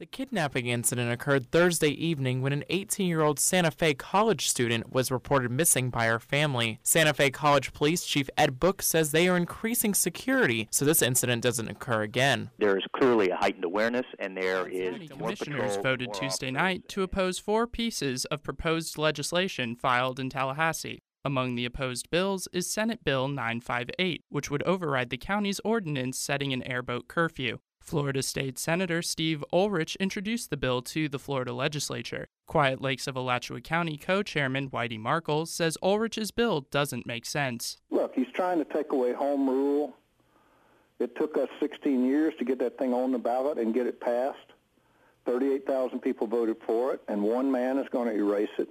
The kidnapping incident occurred Thursday evening when an 18 year old Santa Fe College student was reported missing by her family. Santa Fe College Police Chief Ed Book says they are increasing security so this incident doesn't occur again. There is clearly a heightened awareness, and there is County commissioners patrol, voted more Tuesday night to oppose four pieces of proposed legislation filed in Tallahassee. Among the opposed bills is Senate Bill 958, which would override the county's ordinance setting an airboat curfew. Florida State Senator Steve Oelrich introduced the bill to the Florida legislature. Quiet Lakes of Alachua County co chairman Whitey Markle says Oelrich's bill doesn't make sense. Look, he's trying to take away home rule. It took us 16 years to get that thing on the ballot and get it passed. 38,000 people voted for it, and one man is going to erase it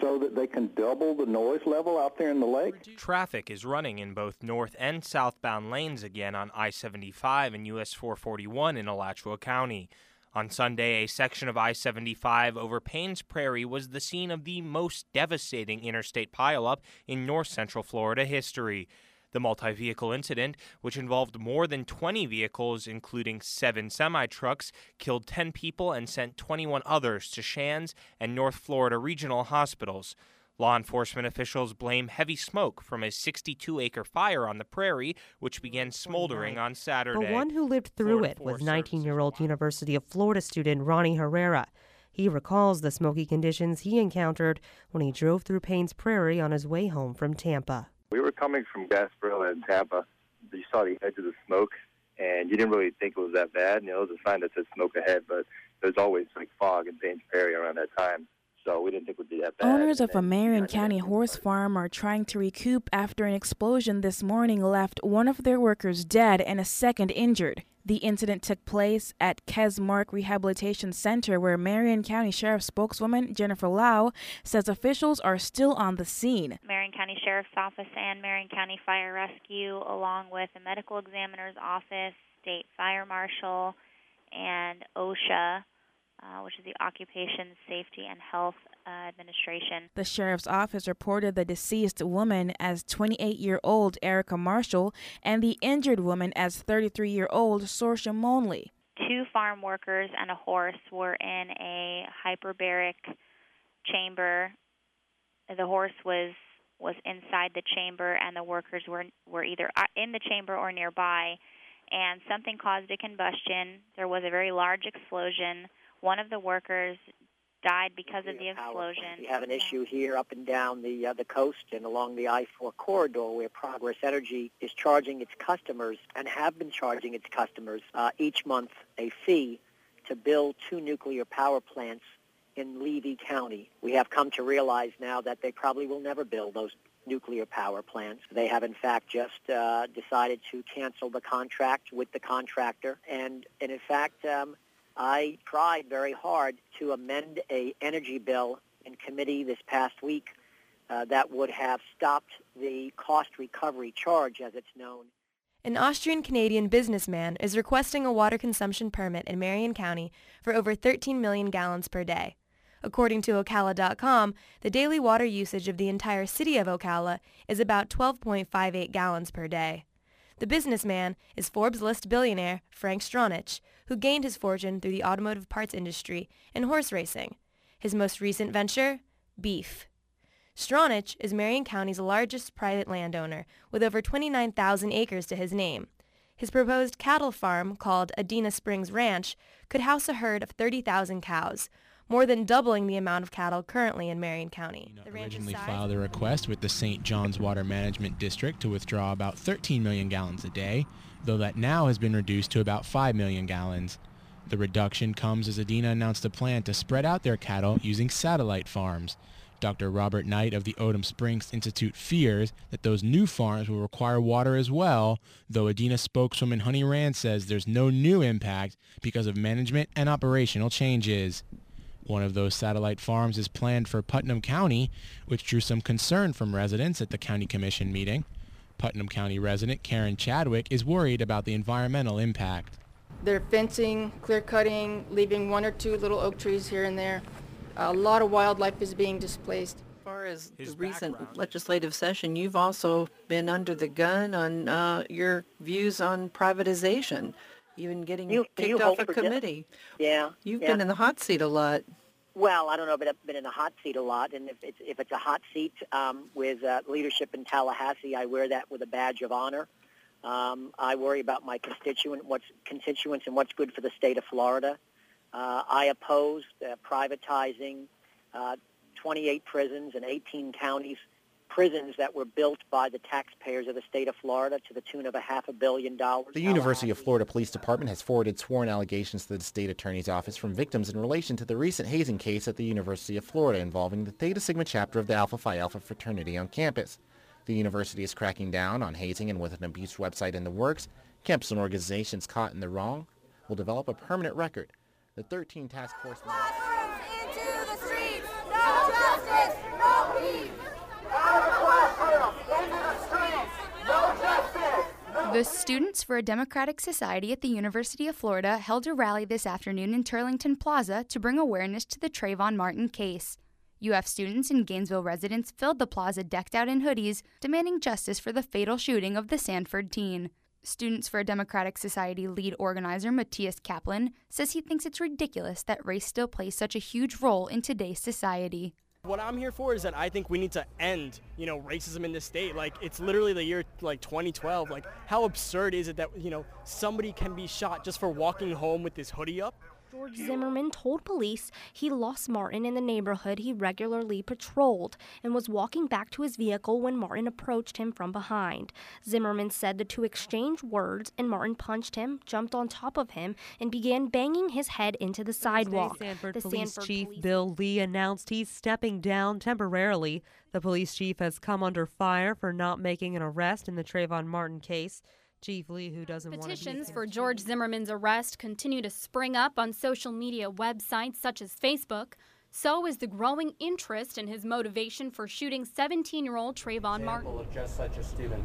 so that they can double the noise level out there in the lake. Traffic is running in both north and southbound lanes again on I 75 and US 441 in Alachua County. On Sunday, a section of I 75 over Paynes Prairie was the scene of the most devastating interstate pileup in north central Florida history. The multi vehicle incident, which involved more than 20 vehicles, including seven semi trucks, killed 10 people and sent 21 others to Shands and North Florida regional hospitals. Law enforcement officials blame heavy smoke from a 62 acre fire on the prairie, which began smoldering on Saturday. The one who lived through Florida it was 19 year old University of Florida student Ronnie Herrera. He recalls the smoky conditions he encountered when he drove through Paynes Prairie on his way home from Tampa. We were coming from Gasparilla and Tampa. You saw the edge of the smoke, and you didn't really think it was that bad. You know, it was a sign that said smoke ahead, but there's always like fog in Paynes Prairie around that time. So we didn't think it would be that bad. Owners And of a Marion County horse farm are trying to recoup after an explosion this morning left one of their workers dead and a second injured. The incident took place at Kesmarc Rehabilitation Center, where Marion County Sheriff spokeswoman Jennifer Lau says officials are still on the scene. Marion County Sheriff's Office and Marion County Fire Rescue, along with the Medical Examiner's Office, State Fire Marshal, and OSHA, uh, which is the Occupation Safety and Health uh, Administration. The sheriff's office reported the deceased woman as 28 year old Erica Marshall and the injured woman as 33 year old Sorsha Monley. Two farm workers and a horse were in a hyperbaric chamber. The horse was was inside the chamber, and the workers were were either uh, in the chamber or nearby. And something caused a combustion. There was a very large explosion. One of the workers died because of the explosion. We have an issue here up and down the uh, the coast and along the I-4 corridor where Progress Energy is charging its customers and have been charging its customers uh, each month a fee to build two nuclear power plants in Levy County. We have come to realize now that they probably will never build those nuclear power plants. They have in fact just uh, decided to cancel the contract with the contractor and, and in fact um, I tried very hard to amend a energy bill in committee this past week uh, that would have stopped the cost recovery charge, as it's known. An Austrian Canadian businessman is requesting a water consumption permit in Marion County for over 13 million gallons per day. According to Ocala.com, the daily water usage of the entire city of Ocala is about 12.58 gallons per day. The businessman is Forbes list billionaire Frank Stronach, who gained his fortune through the automotive parts industry and horse racing. His most recent venture? Beef. Stronach is Marion County's largest private landowner, with over 29,000 acres to his name. His proposed cattle farm, called Adena Springs Ranch, could house a herd of 30,000 cows, more than doubling the amount of cattle currently in Marion County. The originally filed a request with the St. John's Water Management District to withdraw about 13 million gallons a day, though that now has been reduced to about 5 million gallons. The reduction comes as Adena announced a plan to spread out their cattle using satellite farms. Dr. Robert Knight of the Odum Springs Institute fears that those new farms will require water as well, though Adena spokeswoman Honey Rand says there's no new impact because of management and operational changes. One of those satellite farms is planned for Putnam County, which drew some concern from residents at the county commission meeting. Putnam County resident Karen Chadwick is worried about the environmental impact. They're fencing, clear cutting, leaving one or two little oak trees here and there. A lot of wildlife is being displaced. As far as the recent legislative session, you've also been under the gun on uh, your views on privatization. Even getting You- kicked you off a committee. Yeah. You've yeah. been in the hot seat a lot. Well, I don't know, but I've been in the hot seat a lot, and if it's if it's a hot seat um, with uh, leadership in Tallahassee, I wear that with a badge of honor. Um, I worry about my constituent, what's constituents, and what's good for the state of Florida. Uh, I oppose uh, privatizing uh, 28 prisons and 18 counties, prisons that were built by the taxpayers of the state of Florida to the tune of a half a billion dollars. The University of Florida Police Department has forwarded sworn allegations to the state attorney's office from victims in relation to the recent hazing case at the University of Florida involving the Theta Sigma chapter of the Alpha Phi Alpha fraternity on campus. The university is cracking down on hazing and with an abuse website in the works, camps and organizations caught in the wrong will develop a permanent record. The 13 task force... The Students for a Democratic Society at the University of Florida held a rally this afternoon in Turlington Plaza to bring awareness to the Trayvon Martin case. UF students and Gainesville residents filled the plaza decked out in hoodies, demanding justice for the fatal shooting of the Sanford teen. Students for a Democratic Society lead organizer Matthias Kaplan says he thinks it's ridiculous that race still plays such a huge role in today's society. What I'm here for is that I think we need to end, you know, racism in this state. Like it's literally the year like 2012. Like how absurd is it that, you know, somebody can be shot just for walking home with this hoodie up? George Zimmerman told police he lost Martin in the neighborhood he regularly patrolled and was walking back to his vehicle when Martin approached him from behind. Zimmerman said the two exchanged words and Martin punched him, jumped on top of him, and began banging his head into the sidewalk. Sanford the Police Sanford Chief Police Bill Lee announced he's stepping down temporarily. The police chief has come under fire for not making an arrest in the Trayvon Martin case. Chief Lee, who doesn't want to Petitions for George Zimmerman's arrest continue to spring up on social media websites such as Facebook. So is the growing interest in his motivation for shooting 17-year-old Trayvon Martin. of just such a student.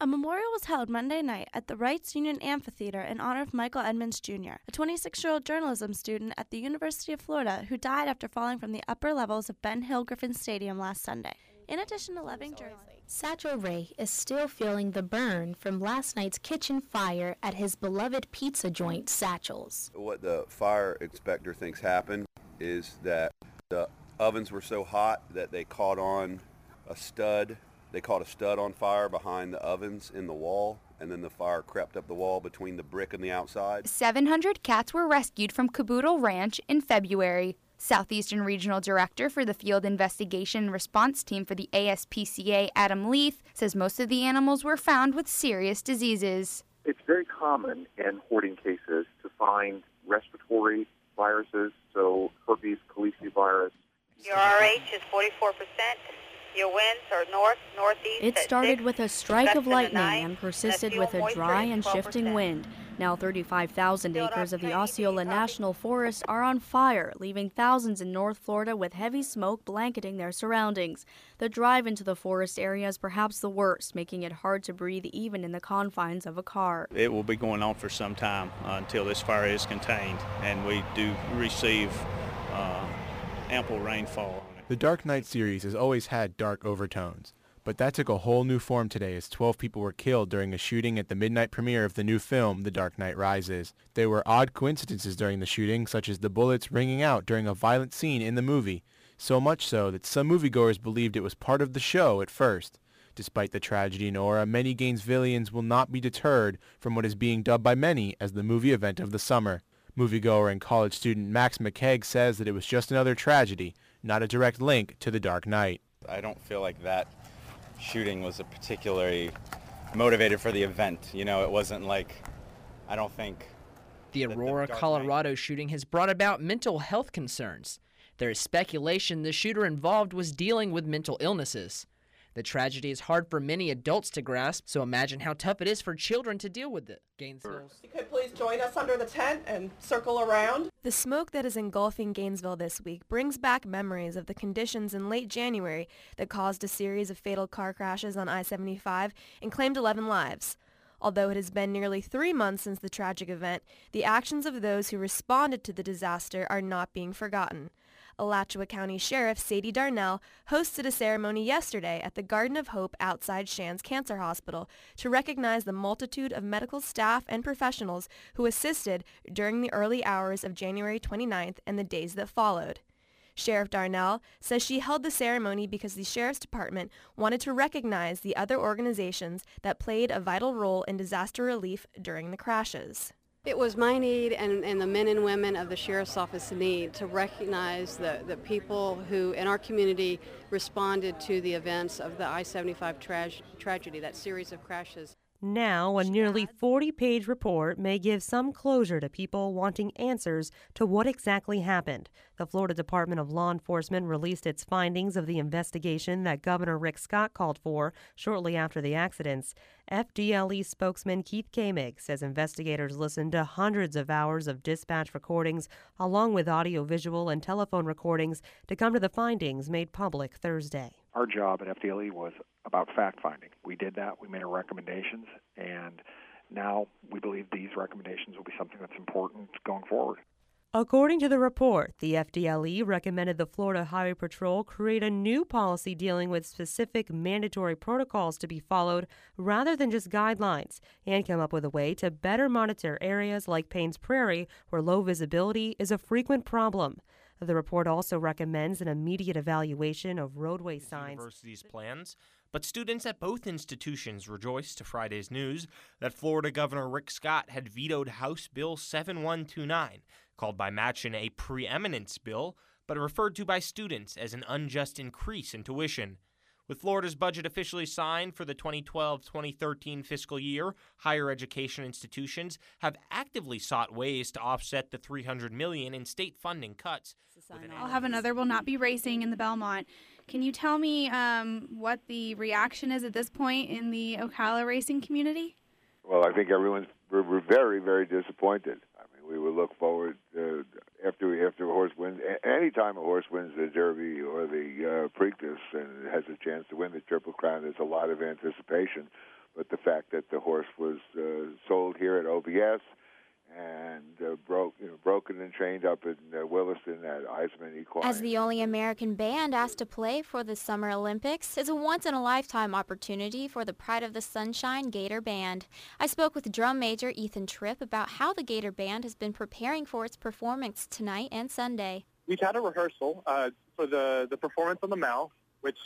A memorial was held Monday night at the Reitz Union Amphitheater in honor of Michael Edmonds Jr., a 26 year old journalism student at the University of Florida who died after falling from the upper levels of Ben Hill Griffin Stadium last Sunday. In addition to loving journalism, Satchel Ray is still feeling the burn from last night's kitchen fire at his beloved pizza joint, Satchel's. What the fire inspector thinks happened is that the ovens were so hot that they caught on a stud. They caught a stud on fire behind the ovens in the wall, and then the fire crept up the wall between the brick and the outside. 700 cats were rescued from Caboodle Ranch in February. Southeastern Regional Director for the Field Investigation and Response Team for the ASPCA, Adam Leith, says most of the animals were found with serious diseases. It's very common in hoarding cases to find respiratory viruses, so herpes, calicivirus. Your RH is 44%. Your winds are north, northeast. It started six, with a strike of lightning night, and persisted with a dry and shifting wind. Now 35,000 acres of the Osceola National Forest are on fire, leaving thousands in North Florida with heavy smoke blanketing their surroundings. The drive into the forest area is perhaps the worst, making it hard to breathe even in the confines of a car. It will be going on for some time uh, until this fire is contained and we do receive uh, ample rainfall. The Dark Knight series has always had dark overtones, but that took a whole new form today as 12 people were killed during a shooting at the midnight premiere of the new film The Dark Knight Rises. There were odd coincidences during the shooting, such as the bullets ringing out during a violent scene in the movie, so much so that some moviegoers believed it was part of the show at first. Despite the tragedy in Aura, many Gainesvillians will not be deterred from what is being dubbed by many as the movie event of the summer. Moviegoer and college student Max McKegg says that it was just another tragedy, not a direct link to The Dark Knight. I don't feel like that shooting was a particularly motivated for the event. You know, it wasn't like, I don't think. The Aurora, Colorado shooting has brought about mental health concerns. There is speculation the shooter involved was dealing with mental illnesses. The tragedy is hard for many adults to grasp, so imagine how tough it is for children to deal with it. Gainesville. You could please join us under the tent and circle around. The smoke that is engulfing Gainesville this week brings back memories of the conditions in late January that caused a series of fatal car crashes on I-75 and claimed 11 lives. Although it has been nearly three months since the tragic event, the actions of those who responded to the disaster are not being forgotten. Alachua County Sheriff Sadie Darnell hosted a ceremony yesterday at the Garden of Hope outside Shands Cancer Hospital to recognize the multitude of medical staff and professionals who assisted during the early hours of January 29th and the days that followed. Sheriff Darnell says she held the ceremony because the Sheriff's Department wanted to recognize the other organizations that played a vital role in disaster relief during the crashes. It was my need and, and the men and women of the Sheriff's Office need to recognize the, the people who in our community responded to the events of the I-75 tra- tragedy, that series of crashes. Now, a nearly 40 page report may give some closure to people wanting answers to what exactly happened. The Florida Department of Law Enforcement released its findings of the investigation that Governor Rick Scott called for shortly after the accidents. FDLE spokesman Keith Kameg says investigators listened to hundreds of hours of dispatch recordings, along with audio, visual, and telephone recordings, to come to the findings made public Thursday. Our job at FDLE was about fact finding. We did that. We made our recommendations, and now we believe these recommendations will be something that's important going forward. According to the report, the FDLE recommended the Florida Highway Patrol create a new policy dealing with specific mandatory protocols to be followed rather than just guidelines, and come up with a way to better monitor areas like Paynes Prairie where low visibility is a frequent problem. The report also recommends an immediate evaluation of roadway signs. University's plans, but students at both institutions rejoiced to Friday's news that Florida Governor Rick Scott had vetoed House Bill 7129, called by Machen a preeminence bill, but referred to by students as an unjust increase in tuition. With Florida's budget officially signed for the 2012-2013 fiscal year, higher education institutions have actively sought ways to offset the 300 million in state funding cuts. I'll have another will not be racing in the Belmont. Can you tell me um, what the reaction is at this point in the Ocala racing community? Well, I think everyone's we're, we're very, very disappointed. We would look forward to, after after a horse wins. Any time a horse wins the Derby or the uh, Preakness and has a chance to win the Triple Crown, there's a lot of anticipation. But the fact that the horse was uh, sold here at OBS and uh, broke, you know, broken and trained up in uh, Williston at Eisaman Equine. As the only American band asked to play for the Summer Olympics is a once-in-a-lifetime opportunity for the Pride of the Sunshine Gator Band. I spoke with drum major Ethan Tripp about how the Gator Band has been preparing for its performance tonight and Sunday. We've had a rehearsal uh, for the, the performance on the Mall, which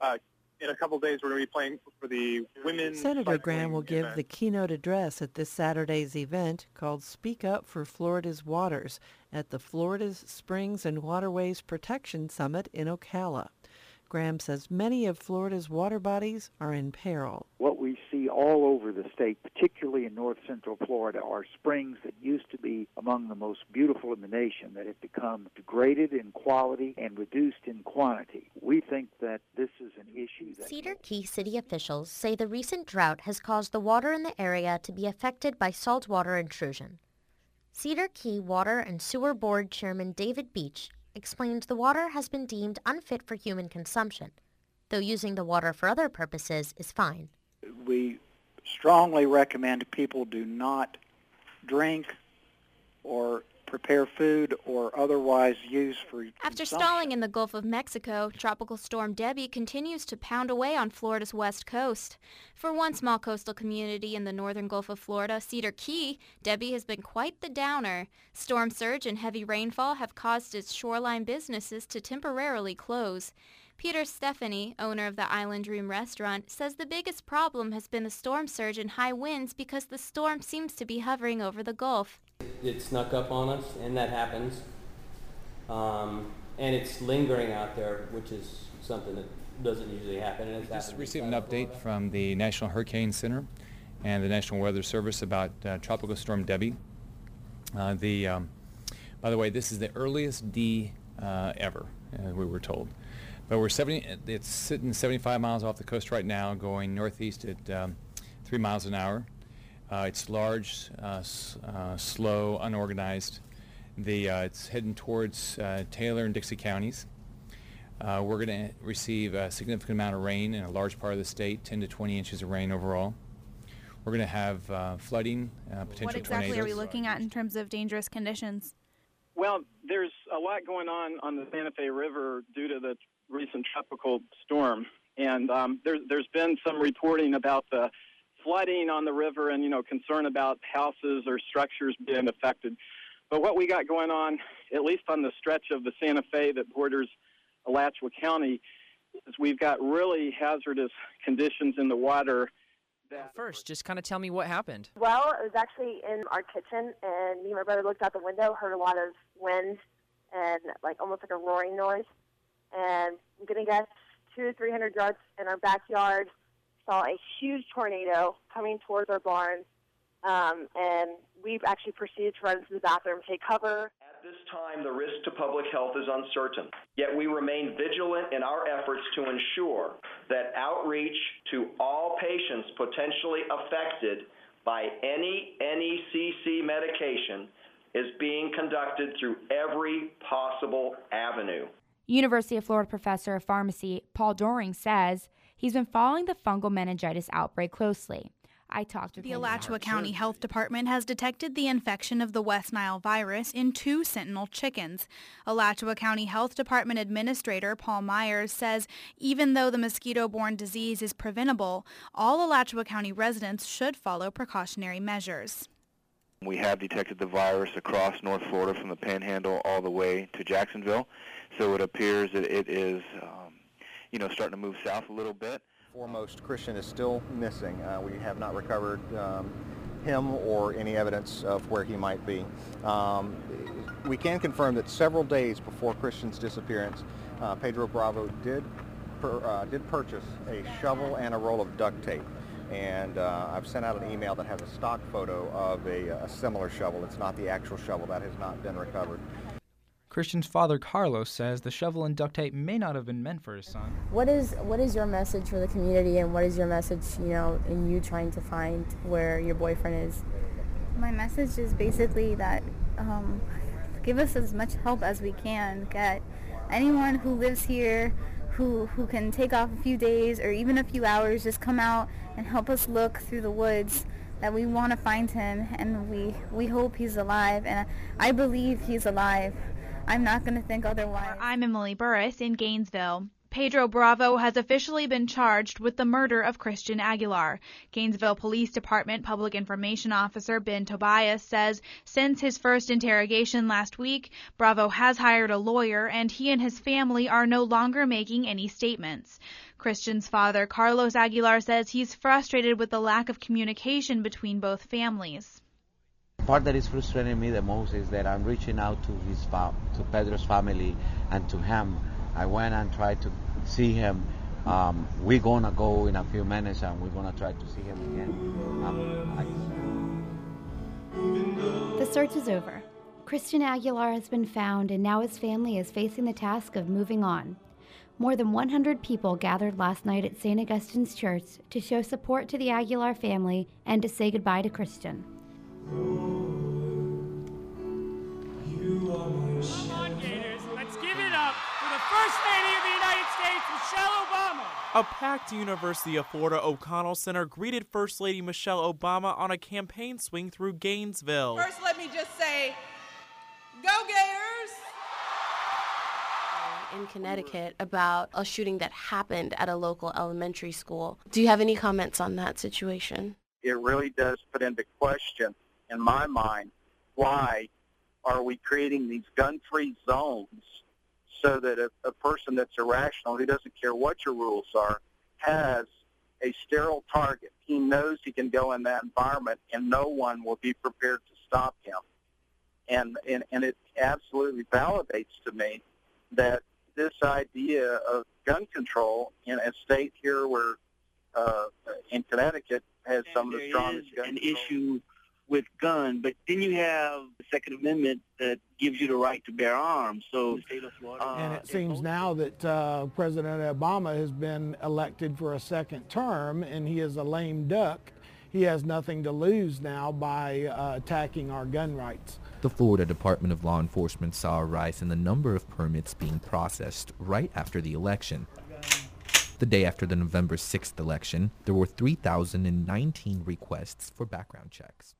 uh, in a couple days we're going to be playing for the women. Senator Graham will give event. the keynote address at this Saturday's event called Speak Up for Florida's Waters at the Florida's Springs and Waterways Protection Summit in Ocala. Graham says many of Florida's water bodies are in peril. What we see all over the state, particularly in north central Florida, are springs that used to be among the most beautiful in the nation that have become degraded in quality and reduced in quantity. We think that this is an issue that Cedar Key city officials say the recent drought has caused the water in the area to be affected by saltwater intrusion. Cedar Key Water and Sewer Board Chairman David Beach explains the water has been deemed unfit for human consumption, though using the water for other purposes is fine. we strongly recommend people do not drink or prepare food or otherwise use for After stalling in the Gulf of Mexico, Tropical Storm Debbie continues to pound away on Florida's west coast. For one small coastal community in the northern Gulf of Florida, Cedar Key, Debbie has been quite the downer. Storm surge and heavy rainfall have caused its shoreline businesses to temporarily close. Peter Stephanie, owner of the Island Dream restaurant, says the biggest problem has been the storm surge and high winds because the storm seems to be hovering over the Gulf. It snuck up on us, and that happens. Um, and it's lingering out there, which is something that doesn't usually happen. And Just received an update from the National Hurricane Center and the National Weather Service about uh, Tropical Storm Debbie. Uh, the, um, by the way, this is the earliest D uh, ever, uh, we were told. But we're 70, it's sitting 75 miles off the coast right now, going northeast at um, 3 miles an hour. Uh, it's large, uh, s- uh, slow, unorganized. The, uh, it's heading towards uh, Taylor and Dixie counties. Uh, we're going to receive a significant amount of rain in a large part of the state, 10 to 20 inches of rain overall. We're going to have uh, flooding, uh, potential What exactly tornadoes. are we looking at in terms of dangerous conditions? Well, there's a lot going on on the Santa Fe River due to the recent tropical storm, and um, there, there's been some reporting about the flooding on the river and you know concern about houses or structures being affected. But what we got going on, at least on the stretch of the Santa Fe that borders Alachua County, is we've got really hazardous conditions in the water. First, just kind of tell me what happened. Well, it was actually in our kitchen, and me and my brother looked out the window, heard a lot of wind and like almost like a roaring noise. And I'm gonna guess two, three hundred yards in our backyard, saw a huge tornado coming towards our barn, um, and we actually proceeded to run to the bathroom, take cover. At this time, the risk to public health is uncertain, yet we remain vigilant in our efforts to ensure that outreach to all patients potentially affected by any NECC medication is being conducted through every possible avenue. University of Florida professor of pharmacy Paul Doering says he's been following the fungal meningitis outbreak closely. I talked with the Alachua County Health Department has detected the infection of the West Nile virus in two sentinel chickens. Alachua County Health Department Administrator Paul Myers says even though the mosquito-borne disease is preventable, all Alachua County residents should follow precautionary measures. We have detected the virus across North Florida from the Panhandle all the way to Jacksonville, so it appears that it is, um, you know, starting to move south a little bit. Foremost Christian is still missing. Uh, we have not recovered um, him or any evidence of where he might be. Um, we can confirm that several days before Christian's disappearance, uh, Pedro Bravo did per, uh, did purchase a shovel and a roll of duct tape. And uh, I've sent out an email that has a stock photo of a, a similar shovel. It's not the actual shovel. That has not been recovered. Christian's father, Carlos, says the shovel and duct tape may not have been meant for his son. What is what is your message for the community, and what is your message, you know, in you trying to find where your boyfriend is? My message is basically that um, give us as much help as we can. Get anyone who lives here, who who can take off a few days or even a few hours, just come out and help us look through the woods that we want to find him and we we hope he's alive and I believe he's alive. I'm not going to think otherwise. I'm Emily Burris in Gainesville. Pedro Bravo has officially been charged with the murder of Christian Aguilar. Gainesville Police Department Public Information Officer Ben Tobias says since his first interrogation last week, Bravo has hired a lawyer and he and his family are no longer making any statements. Christian's father, Carlos Aguilar, says he's frustrated with the lack of communication between both families part that is frustrating me the most is that I'm reaching out to his to Pedro's family and to him. I went and tried to see him. Um, we're gonna go in a few minutes and we're gonna try to see him again. Um, I... The search is over. Christian Aguilar has been found and now his family is facing the task of moving on. More than 100 people gathered last night at St. Augustine's Church to show support to the Aguilar family and to say goodbye to Christian. A packed University of Florida O'Connell Center greeted First Lady Michelle Obama on a campaign swing through Gainesville. First, let me just say, go Gators! in Connecticut about a shooting that happened at a local elementary school. Do you have any comments on that situation? It really does put into question, in my mind, why are we creating these gun-free zones so that a, a person that's irrational, who doesn't care what your rules are, has a sterile target. He knows he can go in that environment and no one will be prepared to stop him. And, and, and it absolutely validates to me that this idea of gun control in a state here where uh, in Connecticut has some of the strongest gun an control. issue with gun, but then you have the Second Amendment that gives you the right to bear arms. So, uh, and it seems now that uh, President Obama has been elected for a second term, and he is a lame duck. He has nothing to lose now by uh, attacking our gun rights. The Florida Department of Law Enforcement saw a rise in the number of permits being processed right after the election. The day after the November 6th election, there were 3,019 requests for background checks.